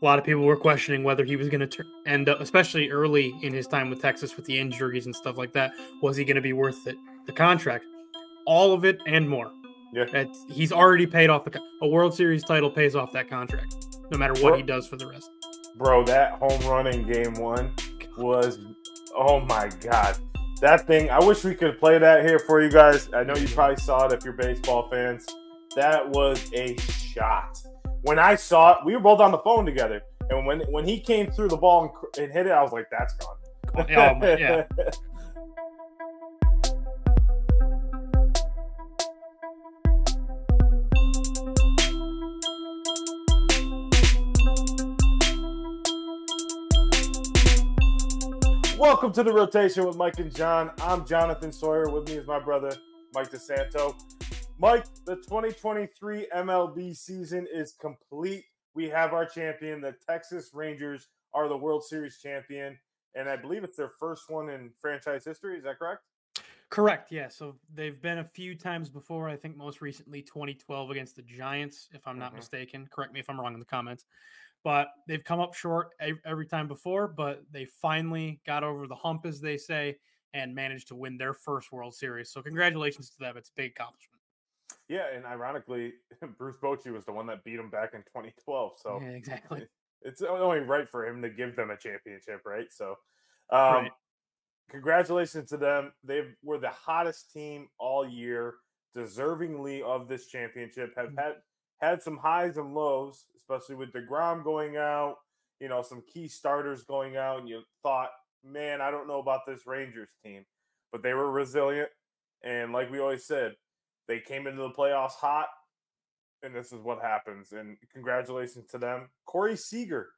a lot of people were questioning whether he was going to end up, especially early in his time with Texas with the injuries and stuff like that. Was he going to be worth it? The contract, all of it and more. Yeah, it's, he's already paid off the a World Series title pays off that contract, no matter what bro, he does for the rest. Bro, that home run in Game One was, oh my god, that thing. I wish we could play that here for you guys. I know you probably saw it if you're baseball fans. That was a shot when I saw it, we were both on the phone together, and when when he came through the ball and, and hit it, I was like, "That's gone." Oh, yeah. Welcome to the rotation with Mike and Jon. I'm Jonathan Sawyer. With me is my brother Mike DeSanto. Mike, the 2023 MLB season is complete. We have our champion. The Texas Rangers are the World Series champion. And I believe it's their first one in franchise history. Is that correct? Correct. Yeah. So they've been a few times before. I think most recently 2012 against the Giants, if I'm not mm-hmm. mistaken. Correct me if I'm wrong in the comments. But they've come up short every time before, but they finally got over the hump, as they say, and managed to win their first World Series. So congratulations to them. It's a big accomplishment. Yeah, and ironically, Bruce Bochy was the one that beat him back in 2012. So yeah, exactly, it's only right for him to give them a championship, right? So, um, right. congratulations to them. They were the hottest team all year, deservingly of this championship. Have mm-hmm. had had some highs and lows, especially with Degrom going out. You know, some key starters going out, and you thought, man, I don't know about this Rangers team, but they were resilient. And like we always said, they came into the playoffs hot, and this is what happens. And congratulations to them. Corey Seager,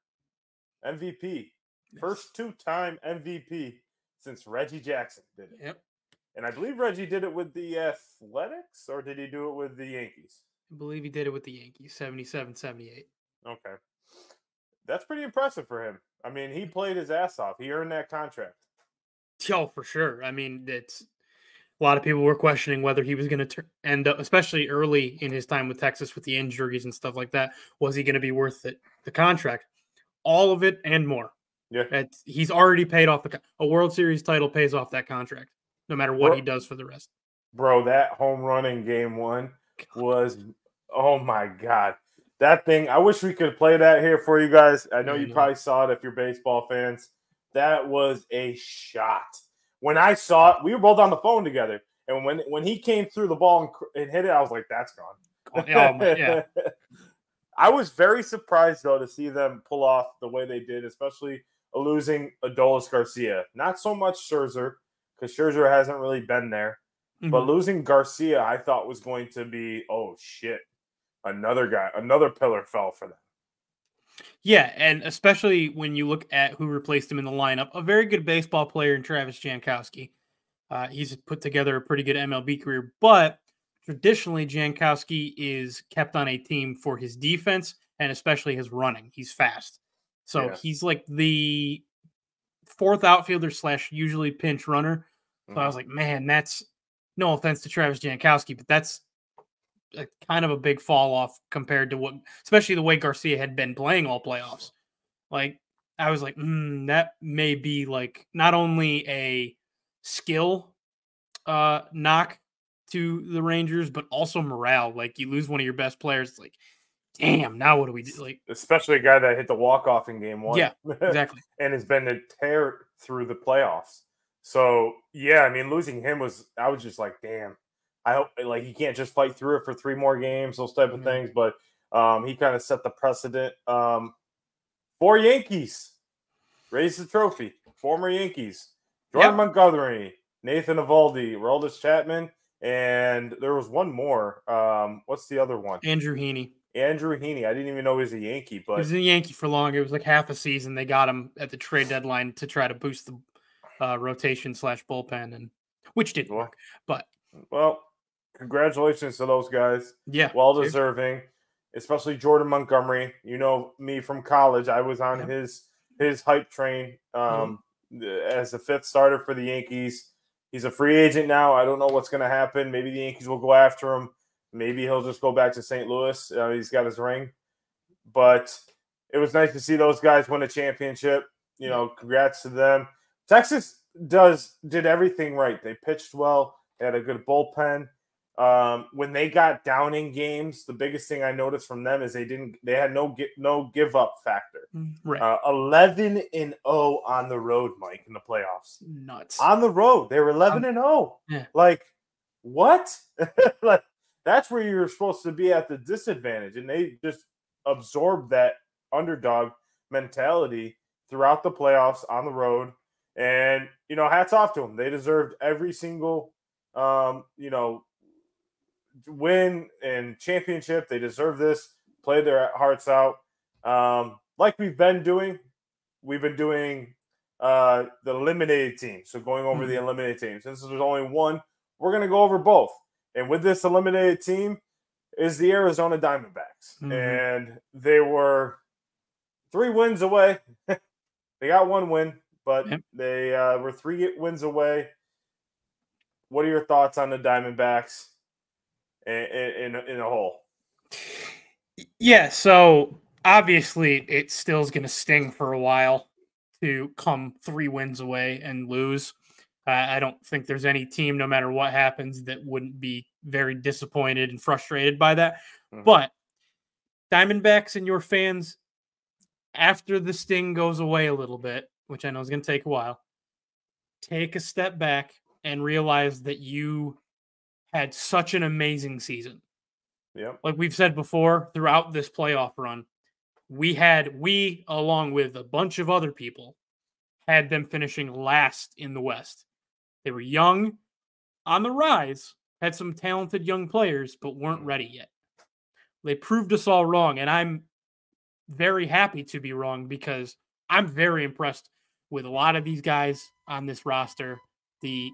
MVP. Yes. First two time MVP since Reggie Jackson did it. Yep. And I believe Reggie did it with the Athletics, or did he do it with the Yankees? I believe he did it with the Yankees, 77 78. Okay. That's pretty impressive for him. I mean, he played his ass off. He earned that contract. Oh, for sure. I mean, it's a lot of people were questioning whether he was going to end up, especially early in his time with Texas with the injuries and stuff like that. Was he going to be worth it? The contract, all of it and more. Yeah, it's, he's already paid off the a World Series title pays off that contract, no matter what bro, he does for the rest. Bro, that home run in Game One was oh my god. That thing, I wish we could play that here for you guys. I know you probably saw it if you're baseball fans. That was a shot when I saw it, we were both on the phone together, and when when he came through the ball and, and hit it, I was like, "That's gone." Oh, yeah. I was very surprised though to see them pull off the way they did, especially losing Adolis Garcia. Not so much Scherzer because Scherzer hasn't really been there, mm-hmm. but losing Garcia, I thought was going to be oh shit, another guy, another pillar fell for them. Yeah, and especially when you look at who replaced him in the lineup, a very good baseball player in Travis Jankowski. Uh, he's put together a pretty good MLB career, but traditionally Jankowski is kept on a team for his defense and especially his running. He's fast, so yeah. he's like the fourth outfielder slash usually pinch runner. So mm-hmm. I was like, man, that's no offense to Travis Jankowski, but that's a, kind of a big fall off compared to what, especially the way Garcia had been playing all playoffs. Like I was like, mm, that may be like not only a skill uh knock to the Rangers, but also morale. Like you lose one of your best players, it's like, damn, now what do we do? Like, especially a guy that hit the walk off in game one. Yeah, exactly. and has been a tear through the playoffs. So yeah, I mean, losing him was I was just like, damn. I hope like he can't just fight through it for three more games, those type of mm-hmm. things. But um, he kind of set the precedent. Um, four Yankees raised the trophy. Former Yankees, Jordan yep. Montgomery, Nathan Eovaldi, Aroldis Chapman, and there was one more. Um, what's the other one? Andrew Heaney. Andrew Heaney. I didn't even know he was a Yankee, but he was a Yankee for long. It was like half a season. They got him at the trade deadline to try to boost the uh, rotation slash bullpen, and which didn't well, work. But well, congratulations to those guys. Yeah, well deserving. Especially Jordan Montgomery. You know me from college. I was on yeah. his his hype train um, mm-hmm. as the fifth starter for the Yankees. He's a free agent now. I don't know what's going to happen. Maybe the Yankees will go after him. Maybe he'll just go back to St. Louis. Uh, he's got his ring, but it was nice to see those guys win a championship. You know, congrats to them. Texas does did everything right. They pitched well. They had a good bullpen. Um, when they got down in games, the biggest thing I noticed from them is they didn't they had no no give up factor. Mm, right. Uh, Eleven and zero oh on the road, Mike, in the playoffs. Nuts on the road. They were eleven and zero. Oh. Yeah. Like what? like that's where you're supposed to be at the disadvantage, and they just absorbed that underdog mentality throughout the playoffs on the road. And you know, hats off to them. They deserved every single um, you know win and championship. They deserve this. Play their hearts out. Um, like we've been doing, we've been doing uh, the eliminated teams. So going over mm-hmm. the eliminated teams. Since there's only one, we're going to go over both. And with this eliminated team is the Arizona Diamondbacks. Mm-hmm. And they were three wins away. they got one win, but yep. they uh, were three wins away. What are your thoughts on the Diamondbacks in, in, in a hole. Yeah, so obviously it still is going to sting for a while to come three wins away and lose. Uh, I don't think there's any team, no matter what happens, that wouldn't be very disappointed and frustrated by that. Mm-hmm. But Diamondbacks and your fans, after the sting goes away a little bit, which I know is going to take a while, take a step back and realize that you had such an amazing season. Yeah. Like we've said before, throughout this playoff run, we had we along with a bunch of other people had them finishing last in the West. They were young, on the rise, had some talented young players, but weren't mm-hmm. ready yet. They proved us all wrong, and I'm very happy to be wrong because I'm very impressed with a lot of these guys on this roster. The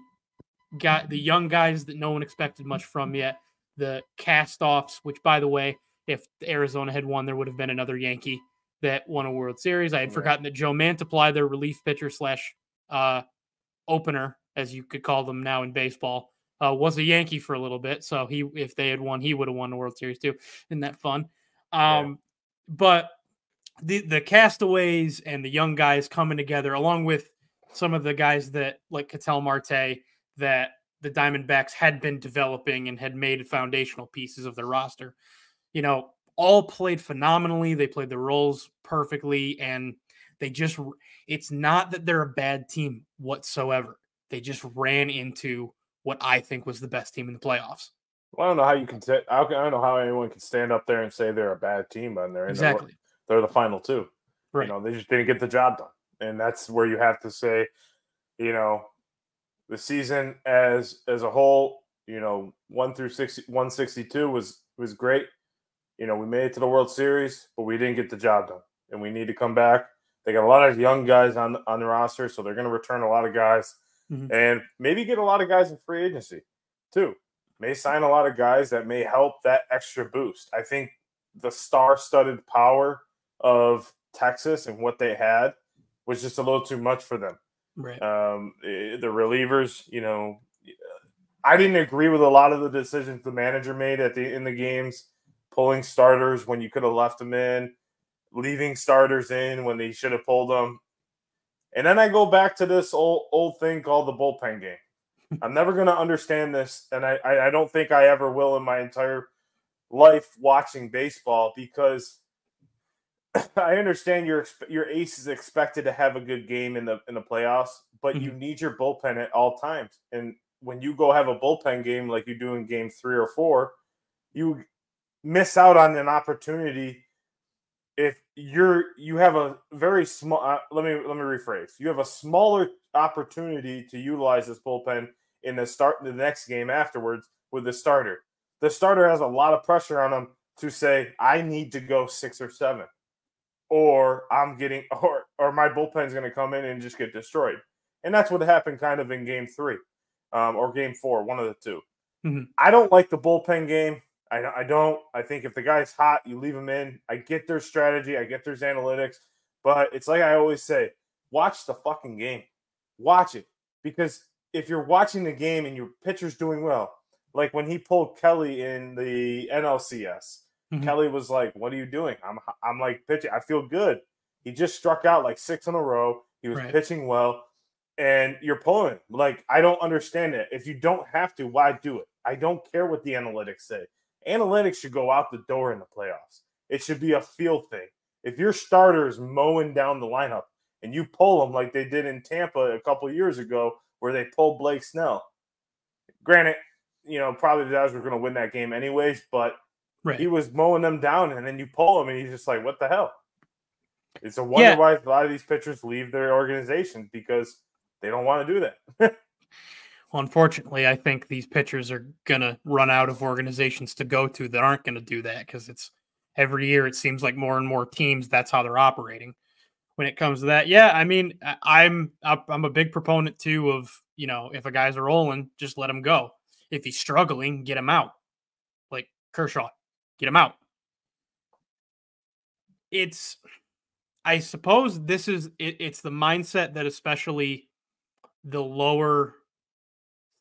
guy, the young guys that no one expected much from yet. The cast-offs, which by the way, if Arizona had won, there would have been another Yankee that won a World Series. I had forgotten that Joe Mantiply, their relief pitcher slash uh, opener, as you could call them now in baseball, uh, was a Yankee for a little bit. So he, if they had won, he would have won the World Series too. Isn't that fun? Um, yeah. But the the castaways and the young guys coming together, along with some of the guys that like Ketel Marte that the Diamondbacks had been developing and had made foundational pieces of their roster. You know, all played phenomenally. They played their roles perfectly, and they just, it's not that they're a bad team whatsoever. They just ran into what I think was the best team in the playoffs. Well, I don't know how you can. T- I don't know how anyone can stand up there and say they're a bad team when they're in exactly. The, they're the final two. Right. You know, they just didn't get the job done, and that's where you have to say, you know, the season as as a whole, you know, one through 60, 162 was was great. You know, we made it to the World Series, but we didn't get the job done, and we need to come back. They got a lot of young guys on on the roster, so they're going to return a lot of guys, mm-hmm. and maybe get a lot of guys in free agency too. May sign a lot of guys that may help that extra boost. I think the star-studded power of Texas and what they had was just a little too much for them. Right. Um, the relievers, you know, I didn't agree with a lot of the decisions the manager made at the in the games, pulling starters when you could have left them in, leaving starters in when they should have pulled them. And then I go back to this old old thing called the bullpen game. I'm never going to understand this, and I, I don't think I ever will in my entire life watching baseball because I understand your your ace is expected to have a good game in the in the playoffs, but mm-hmm. you need your bullpen at all times. And when you go have a bullpen game like you do in game three or four, you miss out on an opportunity if you're you have a very small uh, let me let me rephrase you have a smaller opportunity to utilize this bullpen in the start in the next game afterwards with the starter the starter has a lot of pressure on him to say i need to go six or seven or I'm getting or or my bullpen's going to come in and just get destroyed. And that's what happened kind of in game three um, or game four, one of the 2 mm-hmm. I don't like the bullpen game. I, I don't. I think if the guy's hot, you leave him in. I get their strategy. I get their analytics. But it's like I always say, watch the fucking game. Watch it. Because if you're watching the game and your pitcher's doing well, like when he pulled Kelly in the NLCS, Mm-hmm. Kelly was like, "What are you doing?" I'm I'm like pitching. I feel good. He just struck out like six in a row. He was right. pitching well, and you're pulling. Like I don't understand it. If you don't have to, why do it? I don't care what the analytics say. Analytics should go out the door in the playoffs. It should be a feel thing. If your starter is mowing down the lineup and you pull them like they did in Tampa a couple years ago, where they pulled Blake Snell. Granted, you know, probably the Dodgers were going to win that game anyways, but right. he was mowing them down, and then you pull him, and he's just like, "What the hell?" It's a wonder yeah. why a lot of these pitchers leave their organizations because they don't want to do that. well, unfortunately, I think these pitchers are going to run out of organizations to go to that aren't going to do that because it's every year it seems like more and more teams that's how they're operating when it comes to that. Yeah, I mean, I'm I'm a big proponent too of you know if a guy's rolling, just let him go. If he's struggling, get him out. Like Kershaw, get him out. It's, I suppose this is it, it's the mindset that especially the lower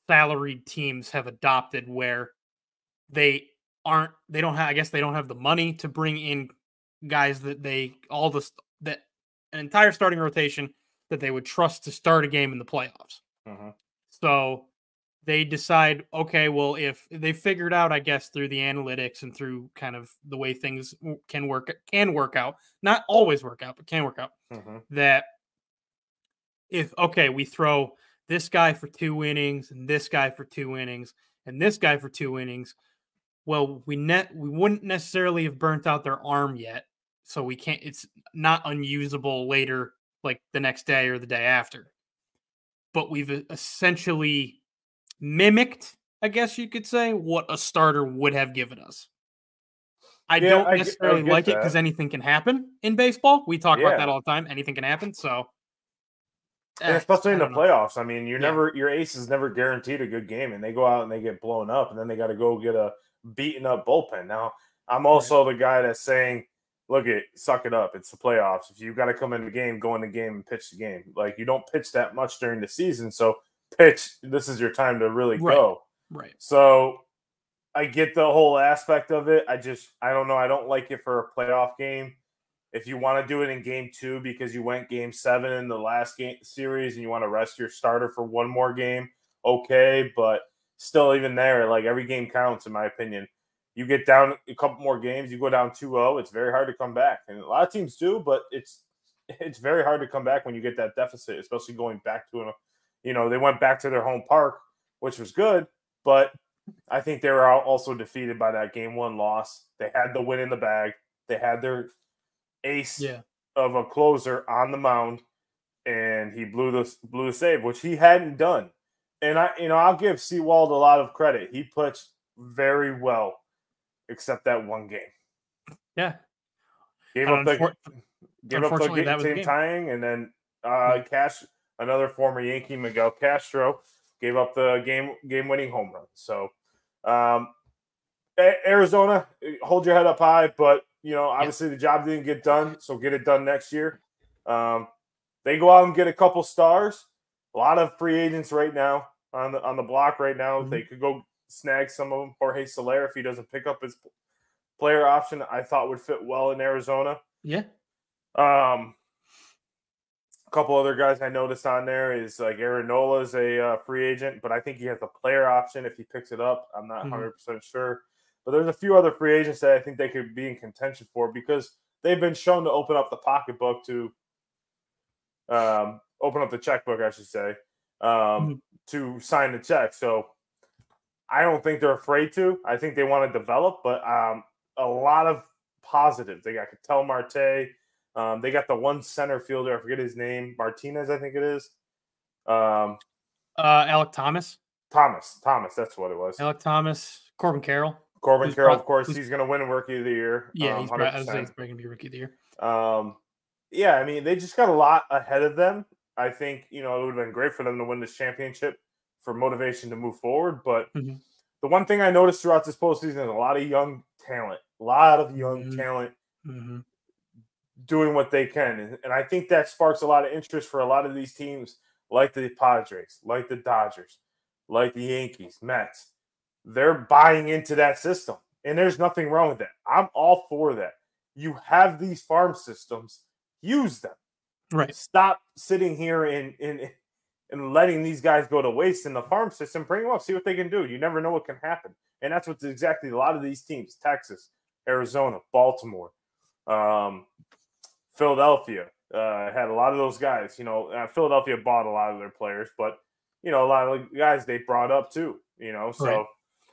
salaried teams have adopted, where they aren't they don't have I guess they don't have the money to bring in guys that they all the that an entire starting rotation that they would trust to start a game in the playoffs. Uh-huh. So they decide, okay, well, if they figured out, I guess, through the analytics and through kind of the way things can work can work out, not always work out, but can work out, uh-huh. that if okay, we throw this guy for two innings and this guy for two innings and this guy for two innings, well, we net we wouldn't necessarily have burnt out their arm yet, so we can't it's not unusable later like the next day or the day after but we've essentially mimicked i guess you could say what a starter would have given us i yeah, don't necessarily I, I like it because anything can happen in baseball we talk yeah. about that all the time anything can happen so eh, especially in the know. playoffs. I mean, you're yeah. never your ace is never guaranteed a good game, and they go out and they get blown up, and then they got to go get a beaten up bullpen. Now, I'm also right. the guy that's saying look it, suck it up. It's the playoffs. If you got to come in the game, go in the game and pitch the game. Like you don't pitch that much during the season, so pitch. This is your time to really right. go. Right. So I get the whole aspect of it. I just I don't know. I don't like it for a playoff game. If you want to do it in game two because you went game seven in the last game series and you want to rest your starter for one more game, okay. But still, even there, like every game counts in my opinion you get down a couple more games, you go down 2-0, it's very hard to come back. And a lot of teams do, but it's it's very hard to come back when you get that deficit, especially going back to a you know, they went back to their home park, which was good, but I think they were also defeated by that game one loss. They had the win in the bag. They had their ace yeah. of a closer on the mound, and he blew the blew the save, which he hadn't done. And I, you know, I'll give Sewald a lot of credit. He pitched very well except that one game. Yeah. Gave up the gave up the game, team tying, and then uh, Cash, another former Yankee, Miguel Castro, gave up the game game winning home run. So, um, Arizona, hold your head up high, but you know obviously the job didn't get done, so get it done next year. Um, they go out and get a couple stars. A lot of free agents right now on the on the block right now. Mm-hmm. They could go snag some of them. Jorge Soler, if he doesn't pick up his player option, I thought would fit well in Arizona. Yeah. Um, a couple other guys I noticed on there is like Aaron Nola is a uh, free agent, but I think he has a player option if he picks it up. I'm not 100 mm-hmm. percent sure, but there's a few other free agents that I think they could be in contention for because they've been shown to open up the pocketbook to um, open up the checkbook, I should say, um, mm-hmm. to sign the check. So I don't think they're afraid to. I think they want to develop, but um, a lot of positives. They got Ketel Marte. Um, they got the one center fielder. I forget his name. Martinez, I think it is. Um, uh, Alek Thomas. Thomas. Thomas. That's what it was. Alek Thomas. Corbin Carroll. Corbin Carroll, of course, he's going to win a Rookie of the Year. Yeah, um, he's probably, going to be Rookie of the Year. Um, yeah, I mean, they just got a lot ahead of them. I think you know it would have been great for them to win this championship for motivation to move forward. But mm-hmm. the one thing I noticed throughout this postseason is a lot of young talent, a lot of young mm-hmm. talent mm-hmm. Doing what they can. And, I think that sparks a lot of interest for a lot of these teams, like the Padres, like the Dodgers, like the Yankees, Mets. They're buying into that system. And there's nothing wrong with that. I'm all for that. You have these farm systems, use them. Right. Stop sitting here and and and letting these guys go to waste in the farm system. Bring them up, see what they can do. You never know what can happen, and that's what's exactly a lot of these teams: Texas, Arizona, Baltimore, um, Philadelphia uh, had a lot of those guys. You know, uh, Philadelphia bought a lot of their players, but you know, a lot of guys they brought up too. You know, so. Right.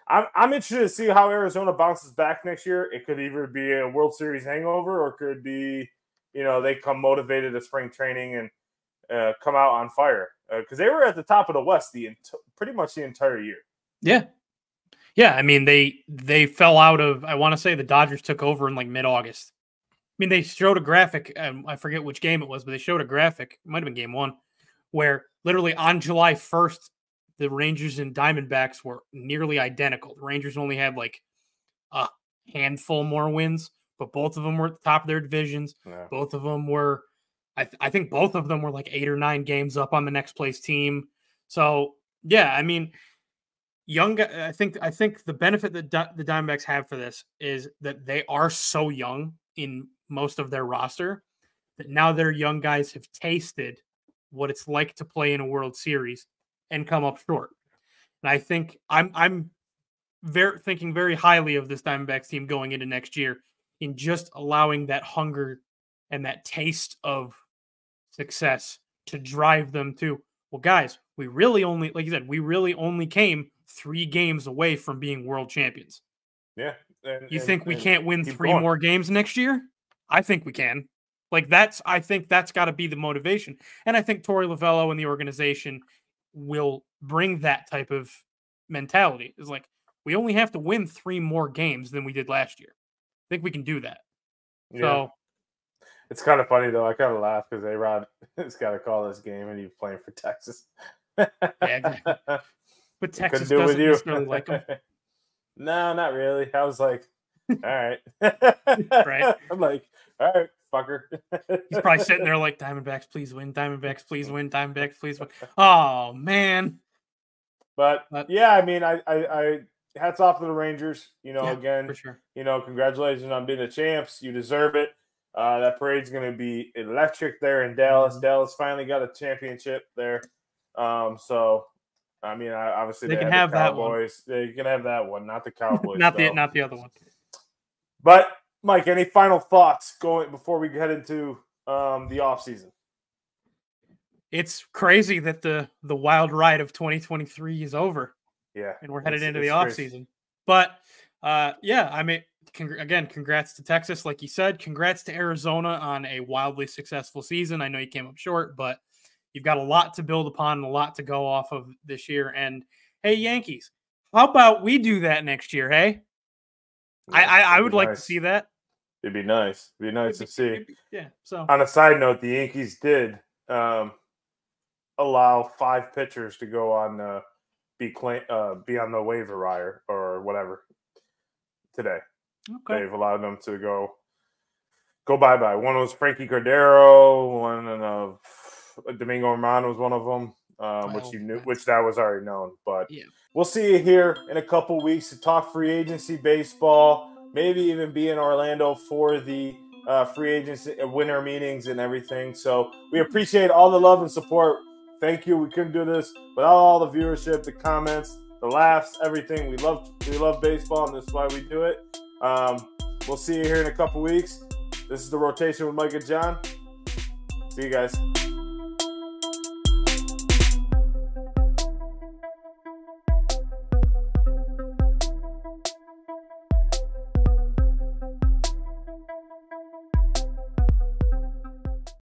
I'm, I'm interested to see how Arizona bounces back next year. It could either be a World Series hangover or could be you know they come motivated to spring training and uh, come out on fire because uh, they were at the top of the West the ent- pretty much the entire year. Yeah, yeah. I mean they they fell out of. I want to say the Dodgers took over in like mid August. I mean they showed a graphic. Um, I forget which game it was, but they showed a graphic. It might have been game one, where literally on July first, the Rangers and Diamondbacks were nearly identical. The Rangers only had like a handful more wins but both of them were at the top of their divisions. Yeah. Both of them were, I, th- I think both of them were like eight or nine games up on the next place team. So yeah, I mean, young. I think I think the benefit that the Diamondbacks have for this is that they are so young in most of their roster that now their young guys have tasted what it's like to play in a World Series and come up short. And I think I'm I'm very thinking very highly of this Diamondbacks team going into next year in just allowing that hunger and that taste of success to drive them to, well, guys, we really only, like you said, we really only came three games away from being world champions. Yeah. And, you and, think we can't win three going. more games next year? I think we can. Like that's, I think that's got to be the motivation. And I think Torey Lovullo and the organization will bring that type of mentality. Is like, we only have to win three more games than we did last year I think we can do that. Yeah. So it's kind of funny though. I kind of laugh because A Rod has got to call this game and he's playing for Texas. yeah, exactly. But Texas do doesn't you. like him. no, not really. I was like, all right. right. I'm like, all right, fucker. He's probably sitting there like, Diamondbacks, please win. Diamondbacks, please win. Diamondbacks, please win. Oh man. But, but yeah, I mean, I, I, I hats off to the Rangers. You know, yeah, again, for sure. You know, congratulations on being the champs. You deserve it. Uh, that parade's going to be electric there in Dallas. Mm-hmm. Dallas finally got a championship there. Um, so, I mean, I, obviously they, they can have the Cowboys. that one. They can have that one, not the Cowboys. not the not the other one. But Mike, any final thoughts going before we head into um, the off season? It's crazy that the the wild ride of 2023 is over. Yeah. And we're headed into the off season. But uh, yeah, I mean, con- again, congrats to Texas, like you said. Congrats to Arizona on a wildly successful season. I know you came up short, but you've got a lot to build upon and a lot to go off of this year. And hey, Yankees, how about we do that next year? Hey, yeah, I, I, I would like nice. to see that. It'd be nice. It'd be nice It'd to see. Be, yeah. So on a side note, the Yankees did um, allow five pitchers to go on. Uh, be claim uh, be on the waiver wire or whatever today. Okay. They've allowed them to go go bye bye. One was Franchy Cordero. One of Domingo Romano was one of them, um, which you knew, which that was already known. But yeah. We'll see you here in a couple weeks to talk free agency baseball. Maybe even be in Orlando for the uh, free agency uh, winter meetings and everything. So we appreciate all the love and support Thank you. We couldn't do this without all the viewership, the comments, the laughs, everything. We love we love baseball, and this is why we do it. Um, we'll see you here in a couple weeks. This is the rotation with Mike and Jon. See you guys.